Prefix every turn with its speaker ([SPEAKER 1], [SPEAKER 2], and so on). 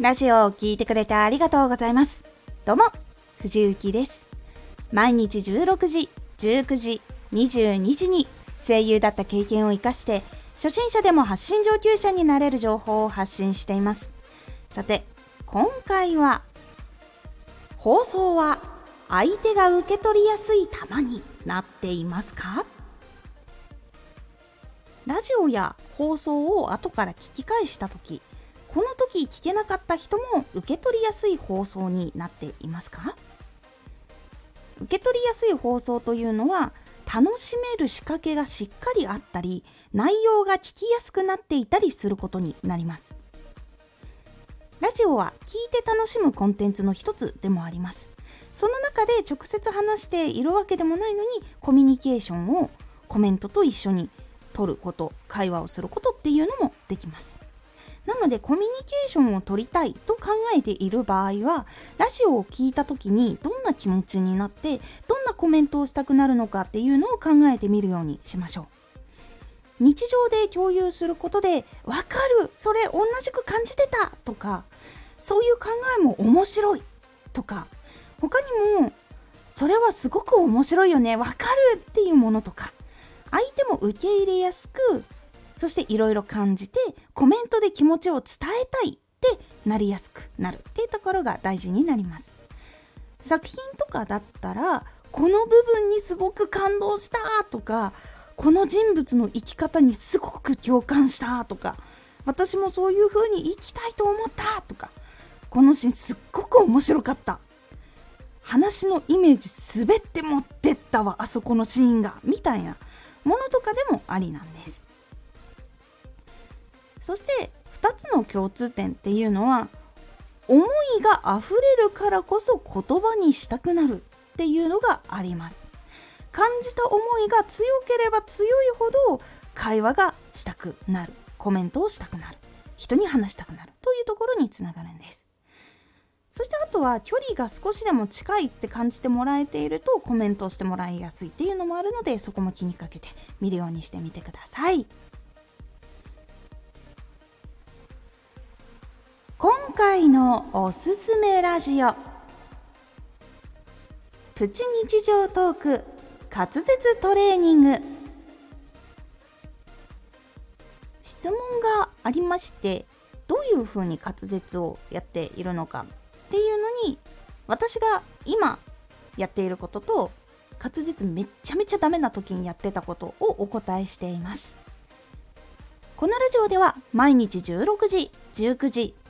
[SPEAKER 1] ラジオを聴いてくれてありがとうございます。どうも、藤幸です。毎日16時、19時、22時に声優だった経験を活かして、初心者でも発信上級者になれる情報を発信しています。さて、今回は、放送は相手が受け取りやすい球になっていますか？ラジオや放送を後から聞き返した時この時聞けなかった人も受け取りやすい放送になっていますか？受け取りやすい放送というのは楽しめる仕掛けがしっかりあったり内容が聞きやすくなっていたりすることになります。ラジオは聞いて楽しむコンテンツの一つでもあります。その中で直接話しているわけでもないのにコミュニケーションをコメントと一緒に取ること会話をすることっていうのもできます。なのでコミュニケーションを取りたいと考えている場合はラジオを聞いた時にどんな気持ちになってどんなコメントをしたくなるのかっていうのを考えてみるようにしましょう。日常で共有することでわかるそれ同じく感じてたとかそういう考えも面白いとか他にもそれはすごく面白いよねわかるっていうものとか相手も受け入れやすくそしていろいろ感じてコメントで気持ちを伝えたいってなりやすくなるっていうところが大事になります。作品とかだったらこの部分にすごく感動したとかこの人物の生き方にすごく共感したとか私もそういう風に生きたいと思ったとかこのシーンすっごく面白かった。話のイメージ滑って持ってったわあそこのシーンがみたいなものとかでもありなんです。そして2つの共通点っていうのは思いが溢れるからこそ言葉にしたくなるっていうのがあります。感じた思いが強ければ強いほど会話がしたくなる。コメントをしたくなる。人に話したくなるというところにつながるんです。そしてあとは距離が少しでも近いって感じてもらえているとコメントをしてもらいやすいっていうのもあるのでそこも気にかけて見るようにしてみてください。今回のおすすめラジオ。プチ日常トーク滑舌トレーニング。質問がありましてどういうふうに滑舌をやっているのかっていうのに私が今やっていることと滑舌めっちゃめちゃダメな時にやってたことをお答えしています。このラジオでは毎日16時19時